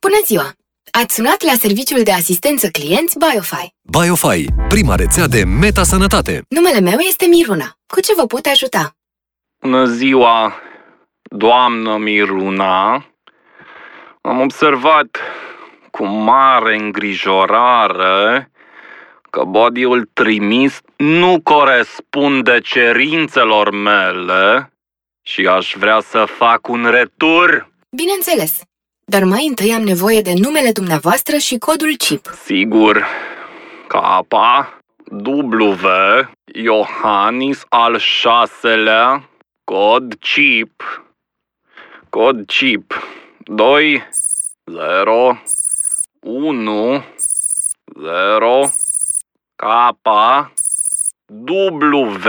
Bună ziua! Ați sunat la serviciul de asistență clienți BioFi. BioFi, prima rețea de meta-sănătate. Numele meu este Miruna. Cu ce vă pot ajuta? Bună ziua, doamnă Miruna. Am observat cu mare îngrijorare că body-ul trimis nu corespunde cerințelor mele și aș vrea să fac un retur. Bineînțeles. Dar mai întâi am nevoie de numele dumneavoastră și codul chip. Sigur, Capa, W, Iohannis al șaselea, cod chip, cod chip, 2, 0, 1, 0, Capa, W,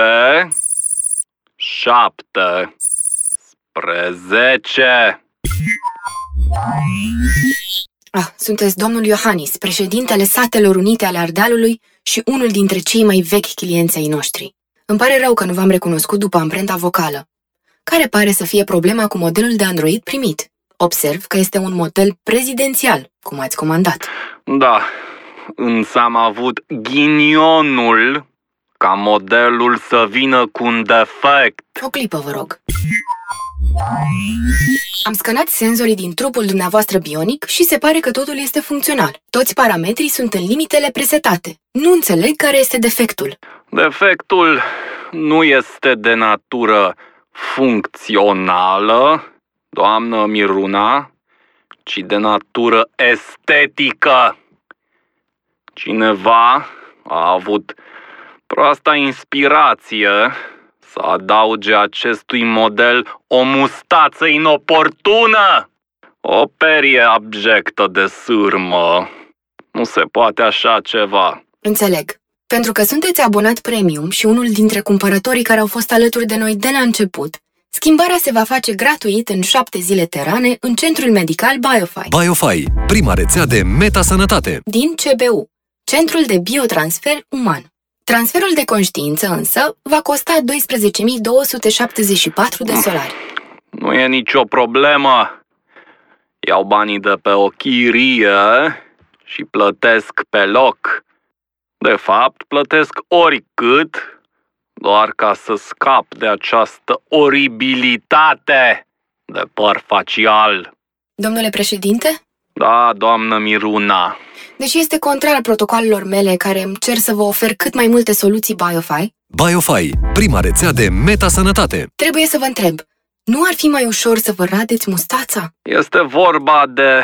7, spre 10. Ah, sunteți domnul Iohannis, președintele Statelor Unite ale Ardealului și unul dintre cei mai vechi clienți ai noștri. Îmi pare rău că nu v-am recunoscut după amprenta vocală. Care pare să fie problema cu modelul de Android primit? Observ că este un model prezidențial, cum ați comandat. Da, însă am avut ghinionul ca modelul să vină cu un defect. O clipă, vă rog. Am scanat senzorii din trupul dumneavoastră bionic și se pare că totul este funcțional. Toți parametrii sunt în limitele presetate. Nu înțeleg care este defectul. Defectul nu este de natură funcțională, doamnă Miruna, ci de natură estetică. Cineva a avut proasta inspirație să adauge acestui model o mustață inoportună, o perie abjectă de sârmă. Nu se poate așa ceva. Înțeleg. Pentru că sunteți abonat premium și unul dintre cumpărătorii care au fost alături de noi de la început, schimbarea se va face gratuit în șapte zile terane în Centrul Medical BioFi. BioFi, prima rețea de meta-sănătate. Din CBU, Centrul de Biotransfer Uman. Transferul de conștiință însă va costa 12.274 de solari. Nu e nicio problemă. Iau banii de pe o chirie și plătesc pe loc. De fapt, plătesc oricât, doar ca să scap de această oribilitate de păr facial. Domnule președinte, Da, doamnă Miruna, deși este contrar protocolelor mele care îmi cer să vă ofer cât mai multe soluții BioFi, BioFi, prima rețea de meta-sănătate. trebuie să vă întreb, nu ar fi mai ușor să vă radeți mustața? este vorba de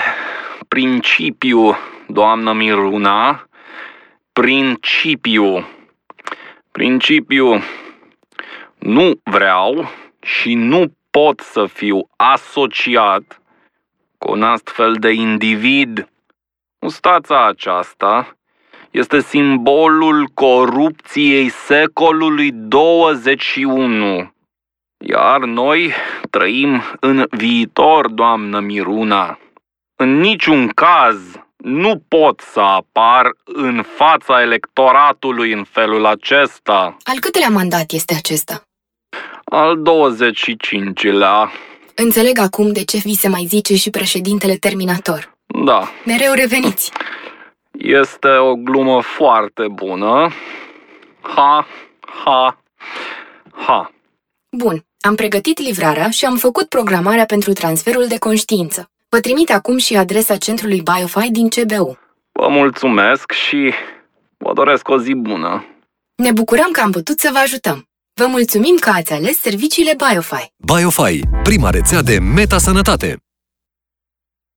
principiu, doamnă Miruna, principiu. Principiu, nu vreau și nu pot să fiu asociat cu un astfel de individ. Mustața aceasta este simbolul corupției secolului 21. Iar noi trăim în viitor, doamnă Miruna. În niciun caz nu pot să apar în fața electoratului în felul acesta. Al câtelea mandat este acesta? Al 25-lea. Înțeleg acum de ce vi se mai zice și președintele terminator. Da, Mereu reveniți. este o glumă foarte bună. Ha, ha, ha. Bun, am pregătit livrarea și am făcut programarea pentru transferul de conștiință. Vă trimit acum și adresa centrului BioFi din CBU. Vă mulțumesc și vă doresc o zi bună. Ne bucurăm că am putut să vă ajutăm. Vă mulțumim că ați ales serviciile BioFi. BioFi, prima rețea de meta-sănătate.